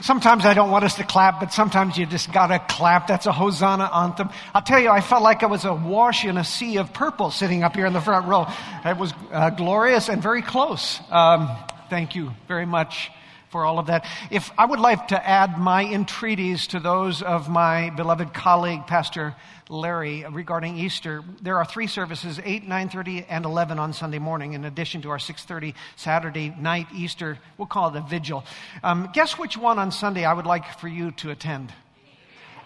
Sometimes I don't want us to clap, but sometimes you just gotta clap. That's a Hosanna anthem. I'll tell you, I felt like I was awash in a sea of purple sitting up here in the front row. It was uh, glorious and very close. Um, thank you very much for all of that. If I would like to add my entreaties to those of my beloved colleague, Pastor Larry, regarding Easter, there are three services, 8, 9.30, and 11 on Sunday morning, in addition to our 6.30 Saturday night Easter, we'll call it a vigil. Um, guess which one on Sunday I would like for you to attend?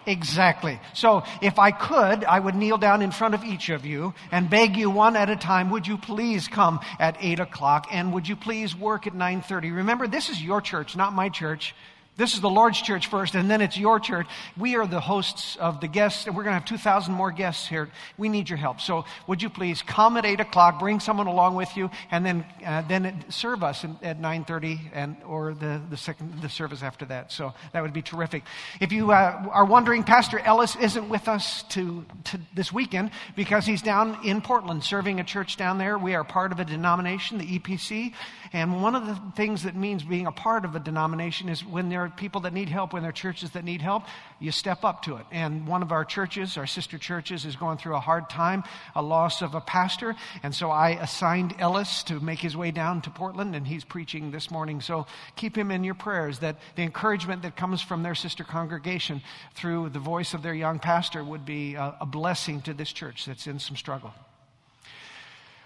Exactly. So if I could, I would kneel down in front of each of you and beg you one at a time, would you please come at 8 o'clock and would you please work at 9.30? Remember, this is your church, not my church. This is the Lord's church first, and then it's your church. We are the hosts of the guests, and we're going to have 2,000 more guests here. We need your help. So, would you please come at 8 o'clock, bring someone along with you, and then, uh, then serve us at 9.30 and, or the, the, second, the service after that. So, that would be terrific. If you uh, are wondering, Pastor Ellis isn't with us to, to this weekend because he's down in Portland serving a church down there. We are part of a denomination, the EPC, and one of the things that means being a part of a denomination is when there are people that need help, when there are churches that need help, you step up to it. And one of our churches, our sister churches, is going through a hard time, a loss of a pastor. And so I assigned Ellis to make his way down to Portland, and he's preaching this morning. So keep him in your prayers that the encouragement that comes from their sister congregation through the voice of their young pastor would be a, a blessing to this church that's in some struggle.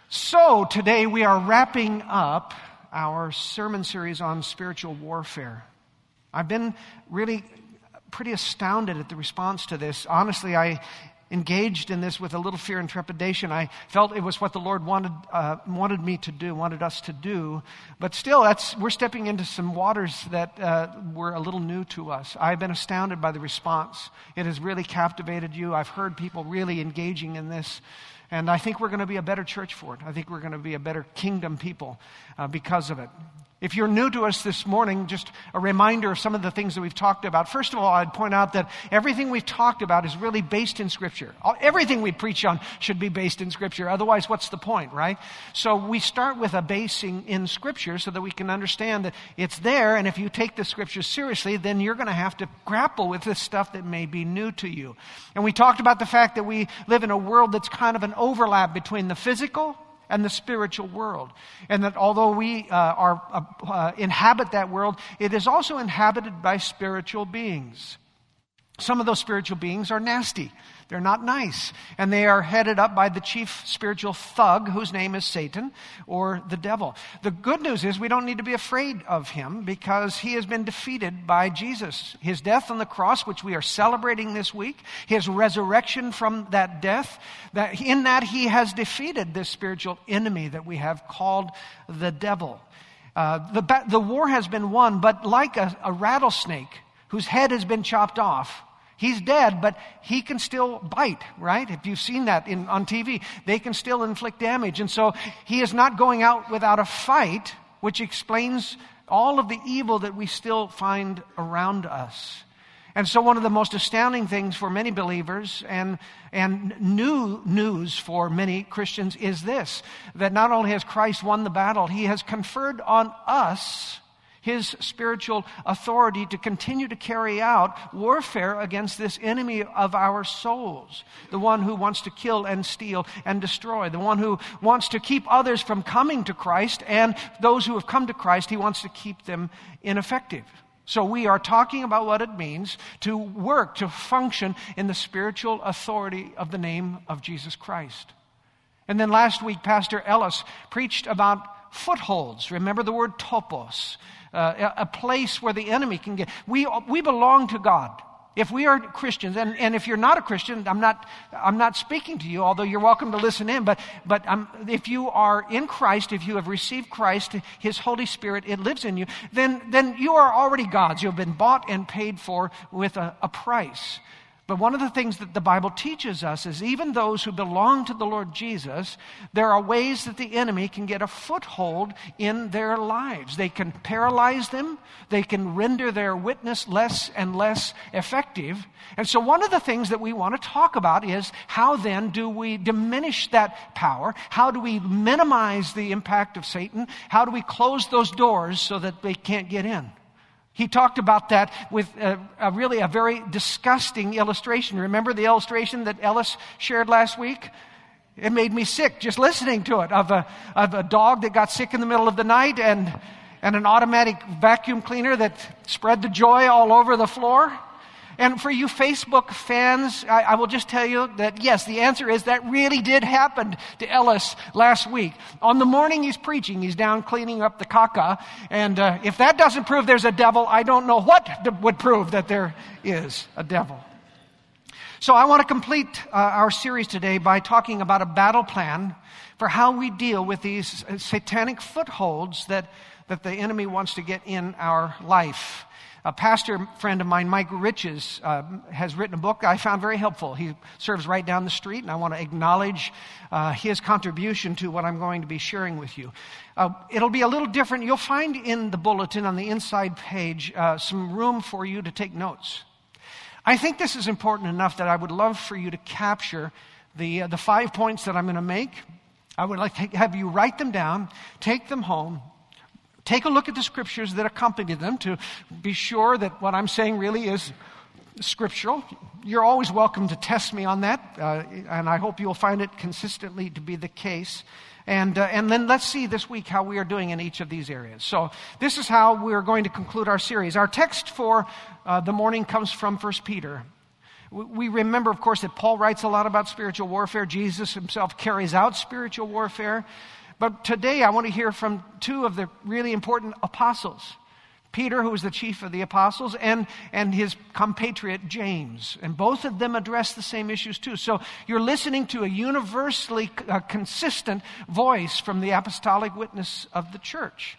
So today we are wrapping up our sermon series on spiritual warfare. I've been really pretty astounded at the response to this. Honestly, I engaged in this with a little fear and trepidation. I felt it was what the Lord wanted, uh, wanted me to do, wanted us to do. But still, that's, we're stepping into some waters that uh, were a little new to us. I've been astounded by the response. It has really captivated you. I've heard people really engaging in this. And I think we're going to be a better church for it. I think we're going to be a better kingdom people uh, because of it. If you're new to us this morning, just a reminder of some of the things that we've talked about. First of all, I'd point out that everything we've talked about is really based in Scripture. Everything we preach on should be based in Scripture. Otherwise, what's the point, right? So we start with a basing in Scripture so that we can understand that it's there, and if you take the Scripture seriously, then you're going to have to grapple with this stuff that may be new to you. And we talked about the fact that we live in a world that's kind of an overlap between the physical and the spiritual world. And that although we uh, are, uh, uh, inhabit that world, it is also inhabited by spiritual beings. Some of those spiritual beings are nasty. They're not nice. And they are headed up by the chief spiritual thug, whose name is Satan or the devil. The good news is we don't need to be afraid of him because he has been defeated by Jesus. His death on the cross, which we are celebrating this week, his resurrection from that death, that in that he has defeated this spiritual enemy that we have called the devil. Uh, the, the war has been won, but like a, a rattlesnake whose head has been chopped off, He's dead, but he can still bite, right? If you've seen that in, on TV, they can still inflict damage. And so he is not going out without a fight, which explains all of the evil that we still find around us. And so, one of the most astounding things for many believers and, and new news for many Christians is this that not only has Christ won the battle, he has conferred on us his spiritual authority to continue to carry out warfare against this enemy of our souls, the one who wants to kill and steal and destroy, the one who wants to keep others from coming to Christ, and those who have come to Christ, he wants to keep them ineffective. So we are talking about what it means to work, to function in the spiritual authority of the name of Jesus Christ. And then last week, Pastor Ellis preached about footholds. Remember the word topos uh, a place where the enemy can get. We, we belong to God. If we are Christians, and, and if you're not a Christian, I'm not, I'm not speaking to you, although you're welcome to listen in, but, but um, if you are in Christ, if you have received Christ, His Holy Spirit, it lives in you, then, then you are already God's. You've been bought and paid for with a, a price. But one of the things that the Bible teaches us is even those who belong to the Lord Jesus, there are ways that the enemy can get a foothold in their lives. They can paralyze them, they can render their witness less and less effective. And so, one of the things that we want to talk about is how then do we diminish that power? How do we minimize the impact of Satan? How do we close those doors so that they can't get in? He talked about that with a, a really a very disgusting illustration. Remember the illustration that Ellis shared last week? It made me sick just listening to it of a, of a dog that got sick in the middle of the night and, and an automatic vacuum cleaner that spread the joy all over the floor. And for you Facebook fans, I, I, will just tell you that yes, the answer is that really did happen to Ellis last week. On the morning he's preaching, he's down cleaning up the caca. And uh, if that doesn't prove there's a devil, I don't know what would prove that there is a devil. So I want to complete uh, our series today by talking about a battle plan for how we deal with these satanic footholds that, that the enemy wants to get in our life. A pastor friend of mine, Mike Riches, uh, has written a book I found very helpful. He serves right down the street, and I want to acknowledge uh, his contribution to what I'm going to be sharing with you. Uh, it'll be a little different. You'll find in the bulletin on the inside page uh, some room for you to take notes. I think this is important enough that I would love for you to capture the, uh, the five points that I'm going to make. I would like to have you write them down, take them home, Take a look at the scriptures that accompany them to be sure that what I'm saying really is scriptural. You're always welcome to test me on that, uh, and I hope you'll find it consistently to be the case. And, uh, and then let's see this week how we are doing in each of these areas. So, this is how we're going to conclude our series. Our text for uh, the morning comes from 1 Peter. We remember, of course, that Paul writes a lot about spiritual warfare. Jesus himself carries out spiritual warfare. But today I want to hear from two of the really important apostles. Peter, who was the chief of the apostles, and, and his compatriot James. And both of them address the same issues too. So you're listening to a universally uh, consistent voice from the apostolic witness of the church.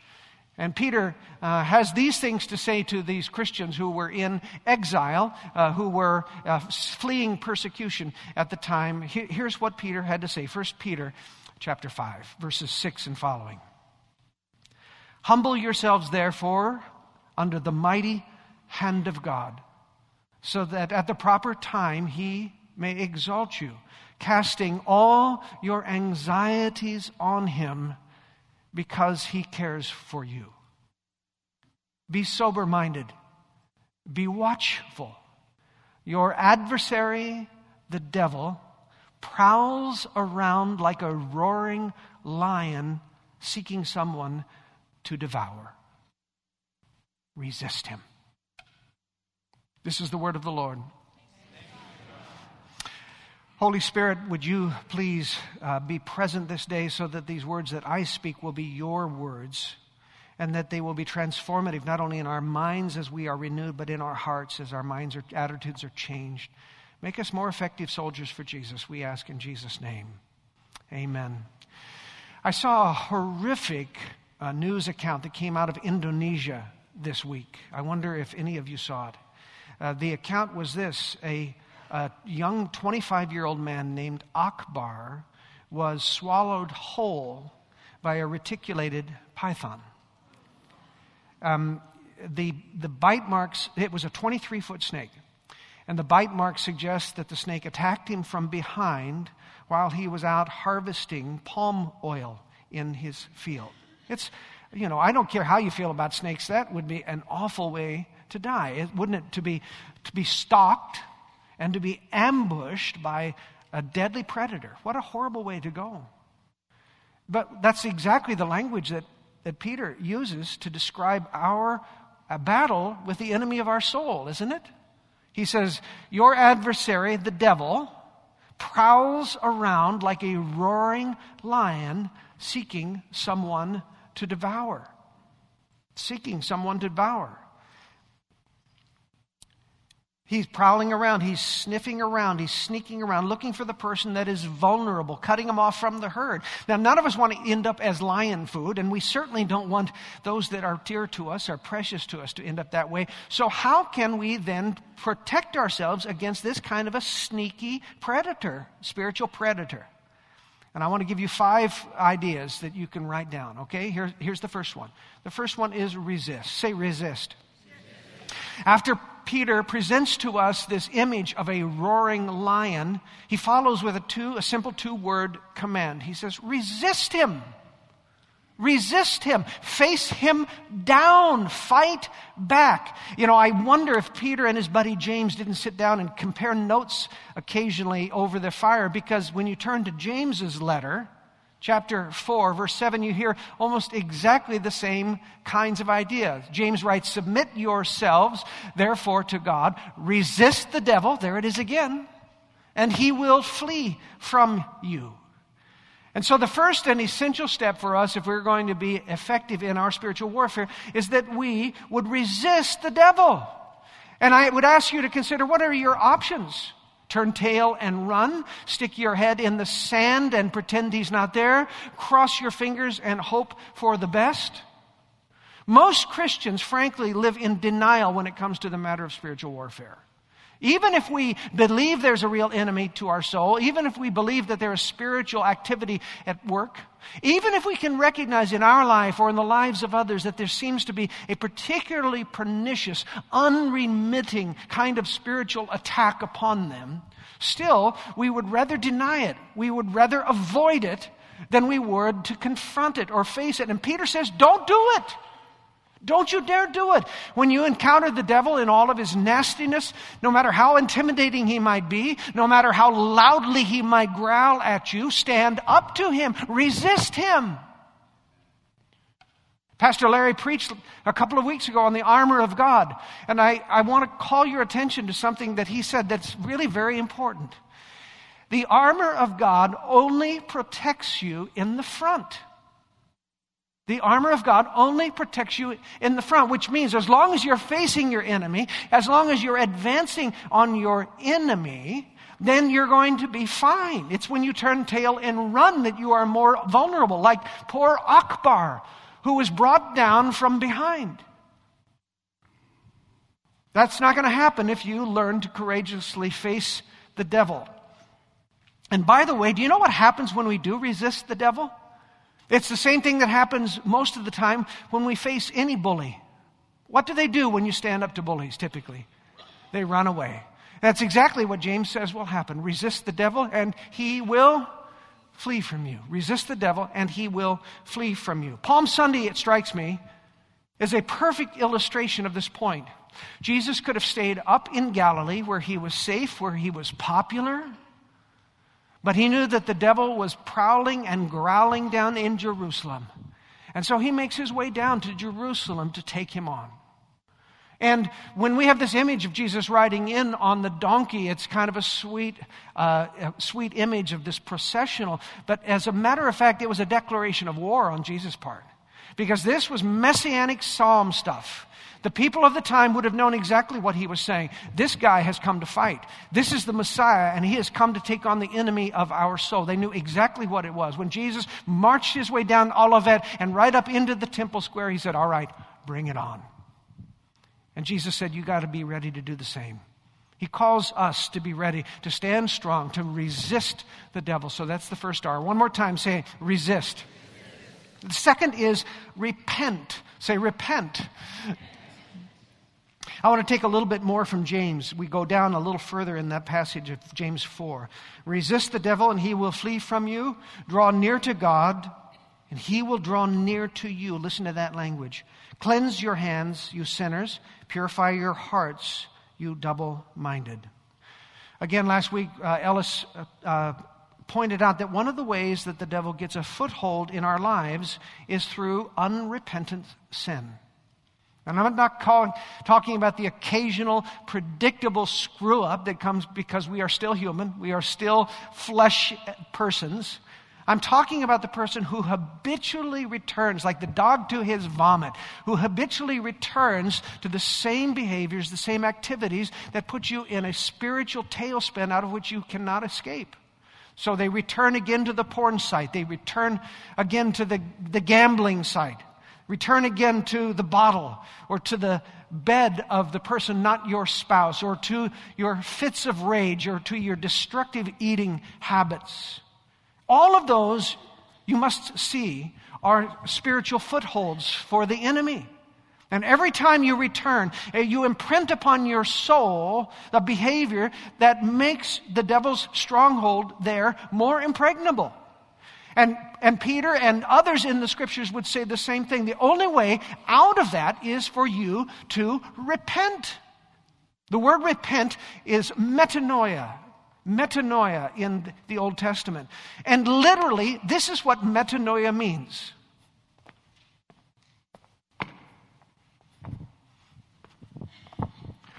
And Peter uh, has these things to say to these Christians who were in exile, uh, who were uh, fleeing persecution at the time. Here's what Peter had to say. First Peter chapter 5, verses 6 and following. Humble yourselves, therefore, under the mighty hand of God, so that at the proper time he may exalt you, casting all your anxieties on him because he cares for you. Be sober minded, be watchful. Your adversary, the devil, prowls around like a roaring lion seeking someone to devour. Resist him. This is the word of the Lord. Holy Spirit, would you please uh, be present this day so that these words that I speak will be your words and that they will be transformative not only in our minds as we are renewed, but in our hearts as our minds or attitudes are changed. Make us more effective soldiers for Jesus, we ask in Jesus' name. Amen. I saw a horrific uh, news account that came out of Indonesia this week. I wonder if any of you saw it. Uh, the account was this a, a young 25 year old man named Akbar was swallowed whole by a reticulated python. Um, the, the bite marks, it was a 23 foot snake. And the bite mark suggests that the snake attacked him from behind while he was out harvesting palm oil in his field. It's, you know, I don't care how you feel about snakes, that would be an awful way to die, it, wouldn't it? To be, to be stalked and to be ambushed by a deadly predator. What a horrible way to go. But that's exactly the language that, that Peter uses to describe our battle with the enemy of our soul, isn't it? He says, Your adversary, the devil, prowls around like a roaring lion seeking someone to devour. Seeking someone to devour. He's prowling around, he's sniffing around, he's sneaking around, looking for the person that is vulnerable, cutting them off from the herd. Now, none of us want to end up as lion food, and we certainly don't want those that are dear to us, are precious to us, to end up that way. So, how can we then protect ourselves against this kind of a sneaky predator, spiritual predator? And I want to give you five ideas that you can write down, okay? Here, here's the first one. The first one is resist. Say resist. After Peter presents to us this image of a roaring lion, he follows with a two, a simple two word command. He says, resist him. Resist him. Face him down. Fight back. You know, I wonder if Peter and his buddy James didn't sit down and compare notes occasionally over the fire because when you turn to James's letter, chapter 4, verse 7, you hear almost exactly the same kinds of ideas. James writes, Submit yourselves, therefore, to God. Resist the devil. There it is again. And he will flee from you. And so, the first and essential step for us, if we're going to be effective in our spiritual warfare, is that we would resist the devil. And I would ask you to consider what are your options? Turn tail and run, stick your head in the sand and pretend he's not there, cross your fingers and hope for the best. Most Christians, frankly, live in denial when it comes to the matter of spiritual warfare. Even if we believe there's a real enemy to our soul, even if we believe that there is spiritual activity at work, even if we can recognize in our life or in the lives of others that there seems to be a particularly pernicious, unremitting kind of spiritual attack upon them, still, we would rather deny it. We would rather avoid it than we would to confront it or face it. And Peter says, don't do it. Don't you dare do it. When you encounter the devil in all of his nastiness, no matter how intimidating he might be, no matter how loudly he might growl at you, stand up to him, resist him. Pastor Larry preached a couple of weeks ago on the armor of God, and I, I want to call your attention to something that he said that's really very important. The armor of God only protects you in the front. The armor of God only protects you in the front, which means as long as you're facing your enemy, as long as you're advancing on your enemy, then you're going to be fine. It's when you turn tail and run that you are more vulnerable, like poor Akbar, who was brought down from behind. That's not going to happen if you learn to courageously face the devil. And by the way, do you know what happens when we do resist the devil? It's the same thing that happens most of the time when we face any bully. What do they do when you stand up to bullies typically? They run away. That's exactly what James says will happen. Resist the devil and he will flee from you. Resist the devil and he will flee from you. Palm Sunday, it strikes me, is a perfect illustration of this point. Jesus could have stayed up in Galilee where he was safe, where he was popular, but he knew that the devil was prowling and growling down in Jerusalem. And so he makes his way down to Jerusalem to take him on. And when we have this image of Jesus riding in on the donkey, it's kind of a sweet, uh, sweet image of this processional. But as a matter of fact, it was a declaration of war on Jesus' part. Because this was messianic psalm stuff. The people of the time would have known exactly what he was saying. This guy has come to fight. This is the Messiah, and he has come to take on the enemy of our soul. They knew exactly what it was. When Jesus marched his way down Olivet and right up into the temple square, he said, All right, bring it on. And Jesus said, You got to be ready to do the same. He calls us to be ready, to stand strong, to resist the devil. So that's the first R. One more time, say resist. The second is repent. Say repent. I want to take a little bit more from James. We go down a little further in that passage of James 4. Resist the devil and he will flee from you. Draw near to God and he will draw near to you. Listen to that language. Cleanse your hands, you sinners. Purify your hearts, you double minded. Again, last week, uh, Ellis uh, uh, pointed out that one of the ways that the devil gets a foothold in our lives is through unrepentant sin. And I'm not calling, talking about the occasional predictable screw up that comes because we are still human, we are still flesh persons. I'm talking about the person who habitually returns, like the dog to his vomit, who habitually returns to the same behaviors, the same activities that put you in a spiritual tailspin out of which you cannot escape. So they return again to the porn site, they return again to the, the gambling site. Return again to the bottle or to the bed of the person, not your spouse, or to your fits of rage or to your destructive eating habits. All of those you must see are spiritual footholds for the enemy. And every time you return, eh, you imprint upon your soul the behavior that makes the devil's stronghold there more impregnable. And, and Peter and others in the scriptures would say the same thing. The only way out of that is for you to repent. The word repent is metanoia. Metanoia in the Old Testament. And literally, this is what metanoia means.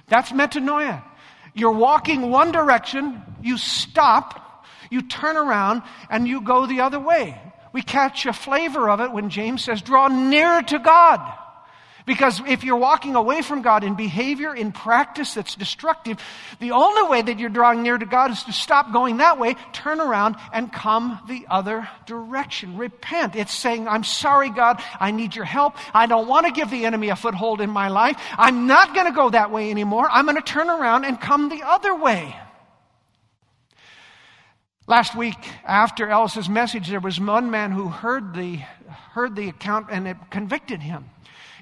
That's metanoia. You're walking one direction, you stop, you turn around, and you go the other way. We catch a flavor of it when James says, draw nearer to God. Because if you're walking away from God in behavior, in practice that's destructive, the only way that you're drawing near to God is to stop going that way, turn around, and come the other direction. Repent. It's saying, I'm sorry, God, I need your help. I don't want to give the enemy a foothold in my life. I'm not going to go that way anymore. I'm going to turn around and come the other way. Last week, after Ellis's message, there was one man who heard the, heard the account and it convicted him.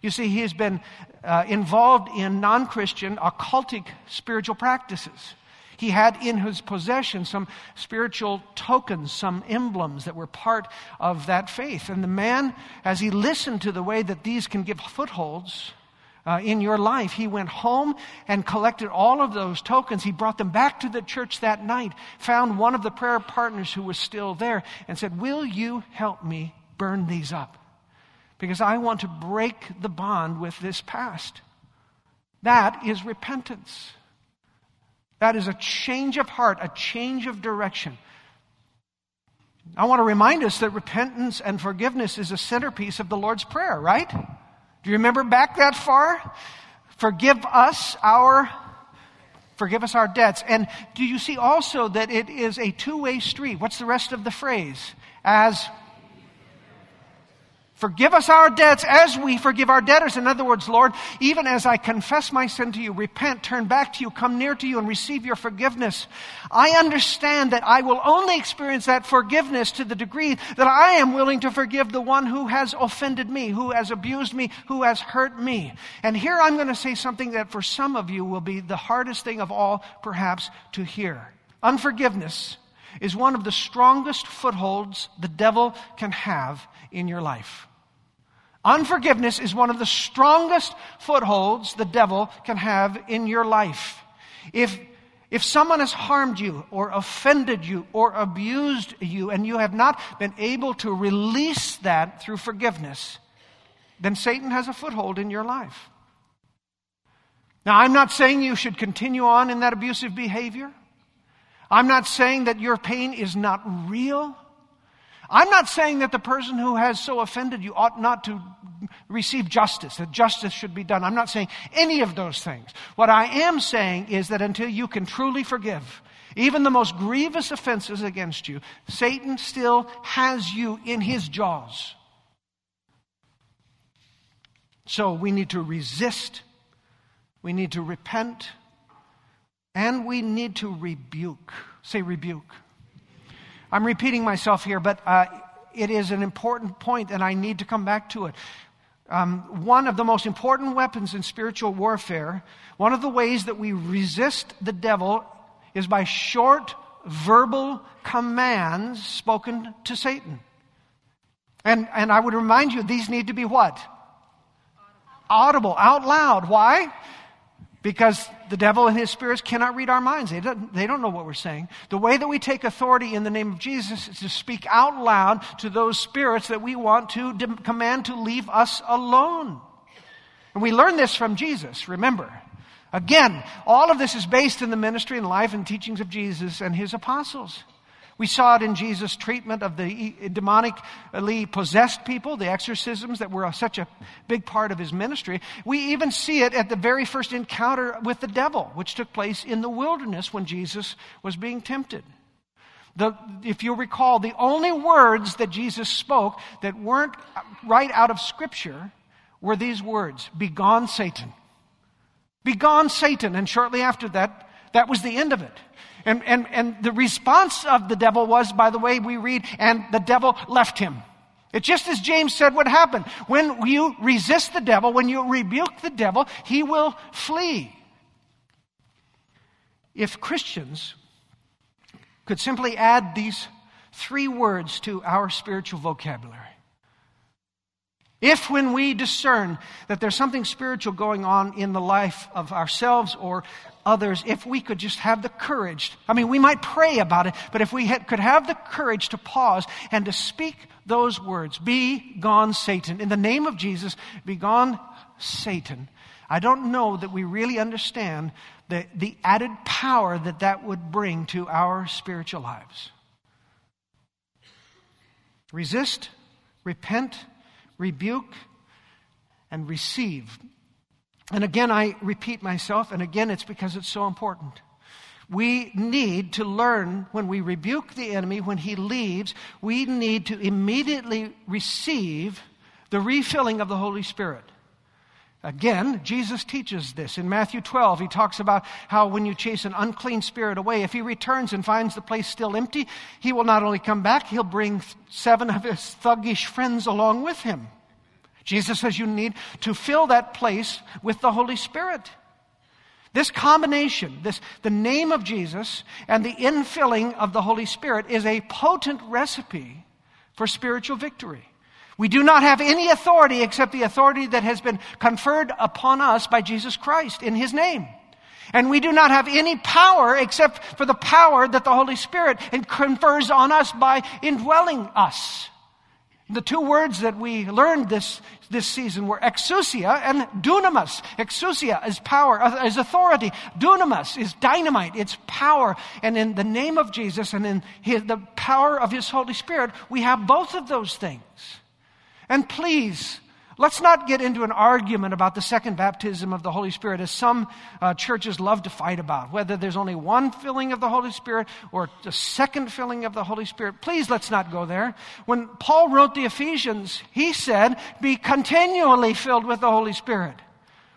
You see, he has been uh, involved in non Christian, occultic spiritual practices. He had in his possession some spiritual tokens, some emblems that were part of that faith. And the man, as he listened to the way that these can give footholds, uh, in your life. He went home and collected all of those tokens. He brought them back to the church that night, found one of the prayer partners who was still there, and said, Will you help me burn these up? because I want to break the bond with this past. That is repentance. That is a change of heart, a change of direction. I want to remind us that repentance and forgiveness is a centerpiece of the Lord's Prayer, right? Do you remember back that far? Forgive us our forgive us our debts. And do you see also that it is a two-way street? What's the rest of the phrase? As Forgive us our debts as we forgive our debtors. In other words, Lord, even as I confess my sin to you, repent, turn back to you, come near to you, and receive your forgiveness, I understand that I will only experience that forgiveness to the degree that I am willing to forgive the one who has offended me, who has abused me, who has hurt me. And here I'm going to say something that for some of you will be the hardest thing of all, perhaps, to hear. Unforgiveness is one of the strongest footholds the devil can have in your life. Unforgiveness is one of the strongest footholds the devil can have in your life. If, if someone has harmed you or offended you or abused you and you have not been able to release that through forgiveness, then Satan has a foothold in your life. Now, I'm not saying you should continue on in that abusive behavior. I'm not saying that your pain is not real. I'm not saying that the person who has so offended you ought not to receive justice, that justice should be done. I'm not saying any of those things. What I am saying is that until you can truly forgive, even the most grievous offenses against you, Satan still has you in his jaws. So we need to resist, we need to repent, and we need to rebuke. Say rebuke. I'm repeating myself here, but uh, it is an important point, and I need to come back to it. Um, one of the most important weapons in spiritual warfare, one of the ways that we resist the devil is by short verbal commands spoken to Satan. And, and I would remind you, these need to be what? Audible, out loud. Why? Because the devil and his spirits cannot read our minds. They don't, they don't know what we're saying. The way that we take authority in the name of Jesus is to speak out loud to those spirits that we want to de- command to leave us alone. And we learn this from Jesus, remember. Again, all of this is based in the ministry and life and teachings of Jesus and his apostles. We saw it in Jesus' treatment of the demonically possessed people, the exorcisms that were such a big part of his ministry. We even see it at the very first encounter with the devil, which took place in the wilderness when Jesus was being tempted. The, if you recall, the only words that Jesus spoke that weren't right out of Scripture were these words Begone, Satan. Begone, Satan. And shortly after that, that was the end of it. And, and, and the response of the devil was, by the way, we read, and the devil left him. It's just as James said would happen. When you resist the devil, when you rebuke the devil, he will flee. If Christians could simply add these three words to our spiritual vocabulary. If, when we discern that there's something spiritual going on in the life of ourselves or others, if we could just have the courage, I mean, we might pray about it, but if we had, could have the courage to pause and to speak those words, Be gone, Satan. In the name of Jesus, be gone, Satan. I don't know that we really understand the, the added power that that would bring to our spiritual lives. Resist, repent, rebuke, and receive. And again, I repeat myself, and again, it's because it's so important. We need to learn when we rebuke the enemy, when he leaves, we need to immediately receive the refilling of the Holy Spirit. Again, Jesus teaches this. In Matthew 12, he talks about how when you chase an unclean spirit away, if he returns and finds the place still empty, he will not only come back, he'll bring seven of his thuggish friends along with him. Jesus says you need to fill that place with the Holy Spirit. This combination, this, the name of Jesus and the infilling of the Holy Spirit is a potent recipe for spiritual victory. We do not have any authority except the authority that has been conferred upon us by Jesus Christ in His name. And we do not have any power except for the power that the Holy Spirit confers on us by indwelling us. The two words that we learned this, this season were exousia and dunamis. Exousia is power, uh, is authority. Dunamis is dynamite, it's power. And in the name of Jesus and in his, the power of His Holy Spirit, we have both of those things. And please, let's not get into an argument about the second baptism of the Holy Spirit, as some uh, churches love to fight about, whether there's only one filling of the Holy Spirit or the second filling of the Holy Spirit. Please, let's not go there. When Paul wrote the Ephesians, he said, be continually filled with the Holy Spirit.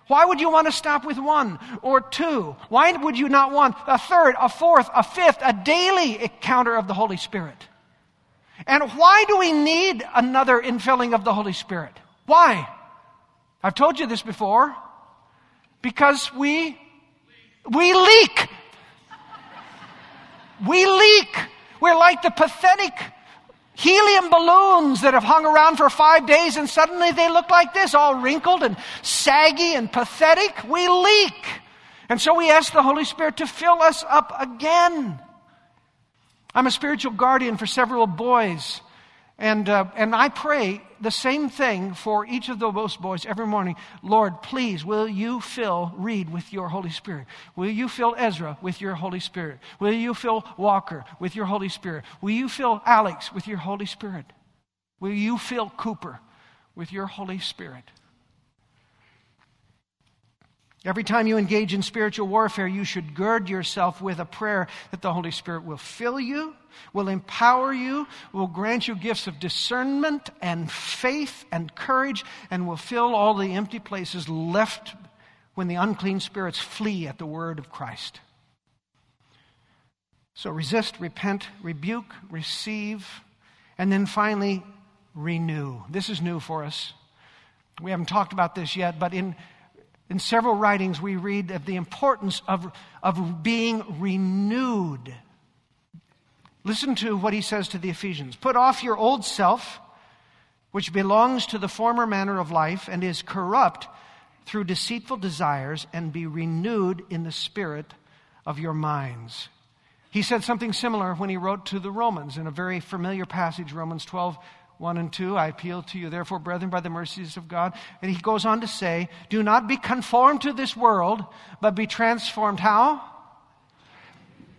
Why would you want to stop with one or two? Why would you not want a third, a fourth, a fifth, a daily encounter of the Holy Spirit? And why do we need another infilling of the Holy Spirit? Why? I've told you this before. Because we, we leak. We leak. We're like the pathetic helium balloons that have hung around for five days and suddenly they look like this, all wrinkled and saggy and pathetic. We leak. And so we ask the Holy Spirit to fill us up again. I'm a spiritual guardian for several boys. And, uh, and I pray the same thing for each of those boys every morning. Lord, please, will you fill Reed with your Holy Spirit? Will you fill Ezra with your Holy Spirit? Will you fill Walker with your Holy Spirit? Will you fill Alex with your Holy Spirit? Will you fill Cooper with your Holy Spirit? Every time you engage in spiritual warfare, you should gird yourself with a prayer that the Holy Spirit will fill you, will empower you, will grant you gifts of discernment and faith and courage, and will fill all the empty places left when the unclean spirits flee at the word of Christ. So resist, repent, rebuke, receive, and then finally renew. This is new for us. We haven't talked about this yet, but in in several writings, we read of the importance of, of being renewed. Listen to what he says to the Ephesians Put off your old self, which belongs to the former manner of life and is corrupt through deceitful desires, and be renewed in the spirit of your minds. He said something similar when he wrote to the Romans in a very familiar passage, Romans 12, 1 and 2. I appeal to you, therefore, brethren, by the mercies of God. And he goes on to say, Do not be conformed to this world, but be transformed. How?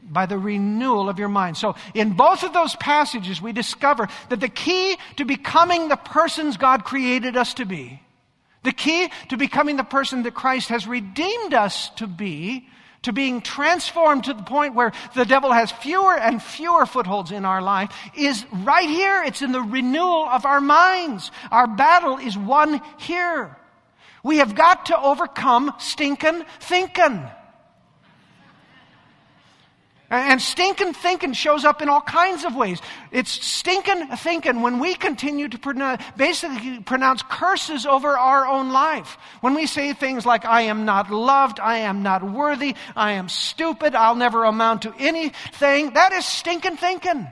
By the renewal of your mind. So, in both of those passages, we discover that the key to becoming the persons God created us to be, the key to becoming the person that Christ has redeemed us to be, to being transformed to the point where the devil has fewer and fewer footholds in our life is right here. It's in the renewal of our minds. Our battle is won here. We have got to overcome stinking thinking. And stinking thinking shows up in all kinds of ways. It's stinking thinking when we continue to pronounce, basically pronounce curses over our own life. When we say things like, I am not loved, I am not worthy, I am stupid, I'll never amount to anything, that is stinking thinking.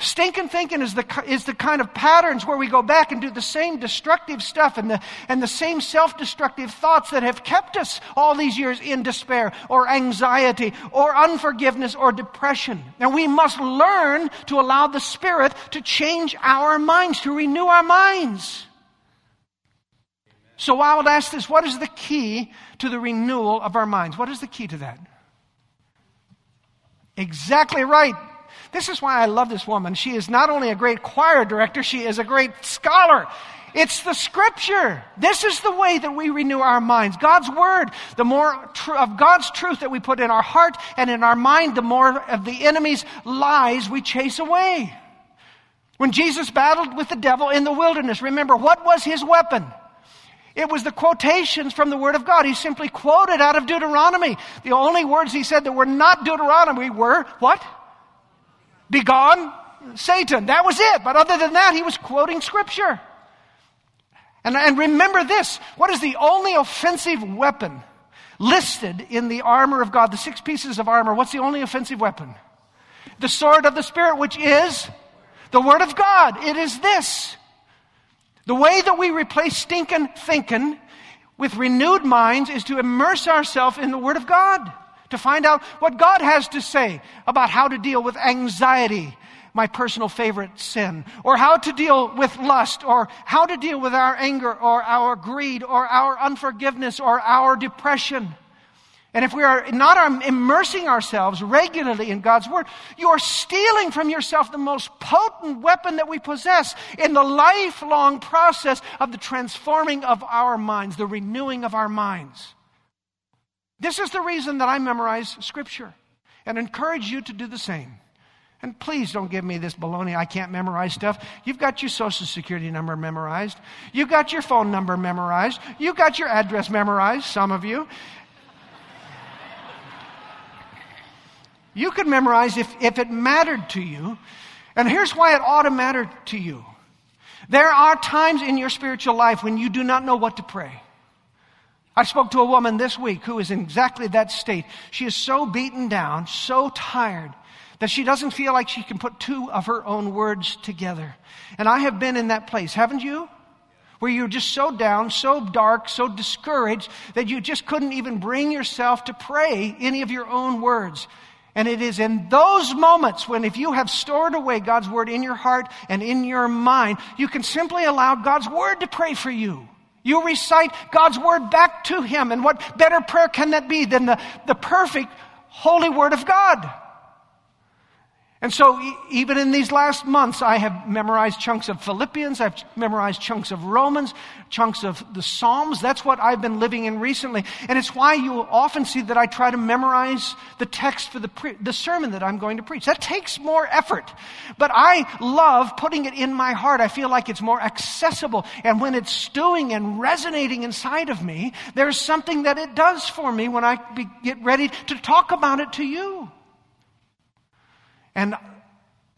Stinking thinking is the, is the kind of patterns where we go back and do the same destructive stuff and the, and the same self destructive thoughts that have kept us all these years in despair or anxiety or unforgiveness or depression. And we must learn to allow the Spirit to change our minds, to renew our minds. So I would ask this what is the key to the renewal of our minds? What is the key to that? Exactly right. This is why I love this woman. She is not only a great choir director, she is a great scholar. It's the scripture. This is the way that we renew our minds. God's word, the more tr- of God's truth that we put in our heart and in our mind, the more of the enemy's lies we chase away. When Jesus battled with the devil in the wilderness, remember, what was his weapon? It was the quotations from the Word of God. He simply quoted out of Deuteronomy. The only words he said that were not Deuteronomy were what? Begone, Satan. That was it. But other than that, he was quoting Scripture. And, and remember this what is the only offensive weapon listed in the armor of God? The six pieces of armor. What's the only offensive weapon? The sword of the Spirit, which is the Word of God. It is this. The way that we replace stinking thinking with renewed minds is to immerse ourselves in the Word of God to find out what God has to say about how to deal with anxiety, my personal favorite sin, or how to deal with lust, or how to deal with our anger, or our greed, or our unforgiveness, or our depression. And if we are not um, immersing ourselves regularly in God's Word, you are stealing from yourself the most potent weapon that we possess in the lifelong process of the transforming of our minds, the renewing of our minds. This is the reason that I memorize Scripture and encourage you to do the same. And please don't give me this baloney, I can't memorize stuff. You've got your social security number memorized. You've got your phone number memorized. You've got your address memorized, some of you. You could memorize if, if it mattered to you. And here's why it ought to matter to you. There are times in your spiritual life when you do not know what to pray. I spoke to a woman this week who is in exactly that state. She is so beaten down, so tired, that she doesn't feel like she can put two of her own words together. And I have been in that place, haven't you? Where you're just so down, so dark, so discouraged that you just couldn't even bring yourself to pray any of your own words. And it is in those moments when, if you have stored away God's word in your heart and in your mind, you can simply allow God's word to pray for you. You recite God's word back to Him. And what better prayer can that be than the, the perfect holy word of God? And so, even in these last months, I have memorized chunks of Philippians, I've memorized chunks of Romans, chunks of the Psalms. That's what I've been living in recently. And it's why you often see that I try to memorize the text for the, pre- the sermon that I'm going to preach. That takes more effort. But I love putting it in my heart. I feel like it's more accessible. And when it's stewing and resonating inside of me, there's something that it does for me when I be- get ready to talk about it to you. And,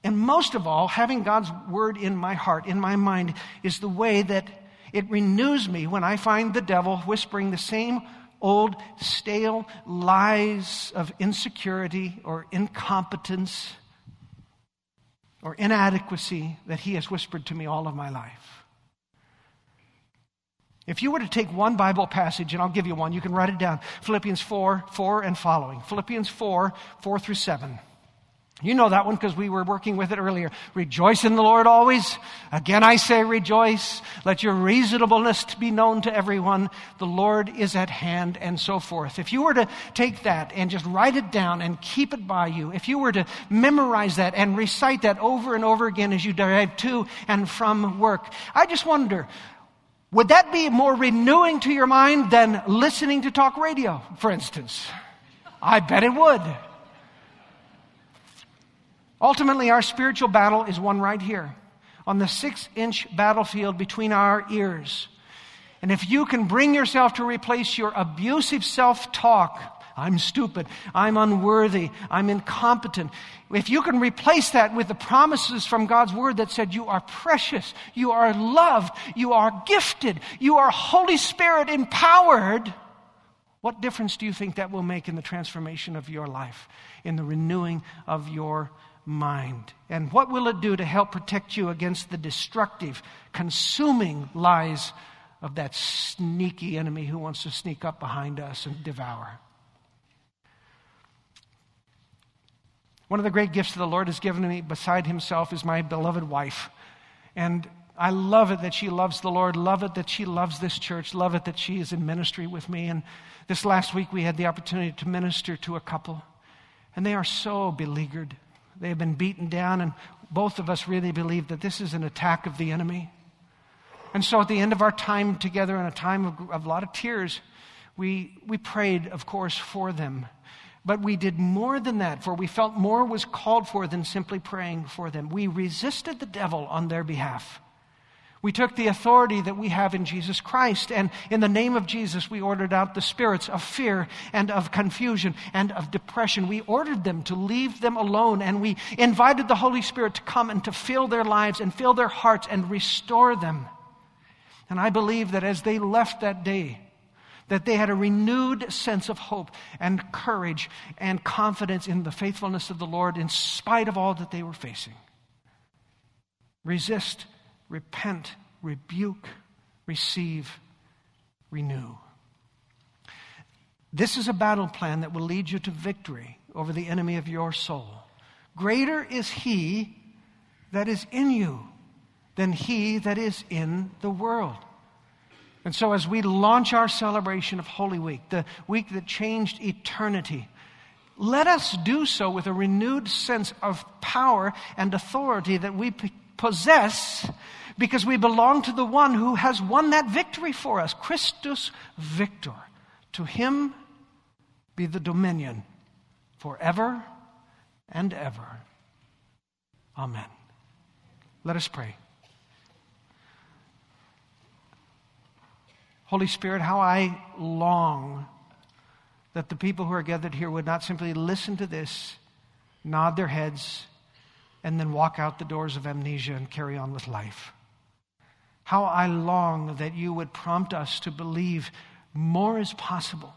and most of all, having God's word in my heart, in my mind, is the way that it renews me when I find the devil whispering the same old, stale lies of insecurity or incompetence or inadequacy that he has whispered to me all of my life. If you were to take one Bible passage, and I'll give you one, you can write it down Philippians 4 4 and following. Philippians 4 4 through 7. You know that one because we were working with it earlier. Rejoice in the Lord always. Again, I say rejoice. Let your reasonableness be known to everyone. The Lord is at hand and so forth. If you were to take that and just write it down and keep it by you, if you were to memorize that and recite that over and over again as you drive to and from work, I just wonder, would that be more renewing to your mind than listening to talk radio, for instance? I bet it would. Ultimately, our spiritual battle is won right here on the six inch battlefield between our ears. And if you can bring yourself to replace your abusive self talk, I'm stupid, I'm unworthy, I'm incompetent. If you can replace that with the promises from God's Word that said, You are precious, you are loved, you are gifted, you are Holy Spirit empowered, what difference do you think that will make in the transformation of your life, in the renewing of your mind? And what will it do to help protect you against the destructive, consuming lies of that sneaky enemy who wants to sneak up behind us and devour? One of the great gifts that the Lord has given me beside Himself is my beloved wife. And I love it that she loves the Lord, love it that she loves this church, love it that she is in ministry with me. And this last week we had the opportunity to minister to a couple, and they are so beleaguered. They have been beaten down, and both of us really believe that this is an attack of the enemy. And so at the end of our time together, in a time of, of a lot of tears, we, we prayed, of course, for them. But we did more than that, for we felt more was called for than simply praying for them. We resisted the devil on their behalf. We took the authority that we have in Jesus Christ, and in the name of Jesus, we ordered out the spirits of fear and of confusion and of depression. We ordered them to leave them alone, and we invited the Holy Spirit to come and to fill their lives and fill their hearts and restore them. And I believe that as they left that day, that they had a renewed sense of hope and courage and confidence in the faithfulness of the Lord in spite of all that they were facing. Resist, repent, rebuke, receive, renew. This is a battle plan that will lead you to victory over the enemy of your soul. Greater is he that is in you than he that is in the world. And so, as we launch our celebration of Holy Week, the week that changed eternity, let us do so with a renewed sense of power and authority that we possess because we belong to the one who has won that victory for us Christus Victor. To him be the dominion forever and ever. Amen. Let us pray. Holy Spirit, how I long that the people who are gathered here would not simply listen to this, nod their heads, and then walk out the doors of amnesia and carry on with life. How I long that you would prompt us to believe more is possible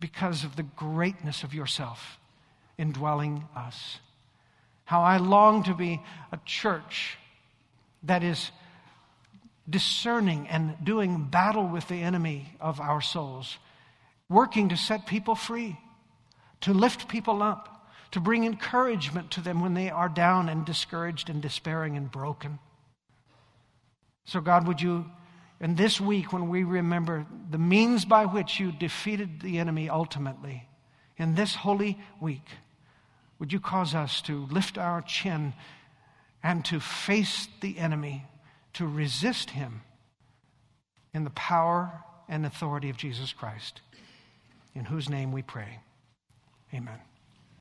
because of the greatness of yourself indwelling us. How I long to be a church that is discerning and doing battle with the enemy of our souls, working to set people free, to lift people up, to bring encouragement to them when they are down and discouraged and despairing and broken. So, God, would you, in this week when we remember the means by which you defeated the enemy ultimately, in this holy week, would you cause us to lift our chin and to face the enemy to resist him in the power and authority of Jesus Christ, in whose name we pray. Amen.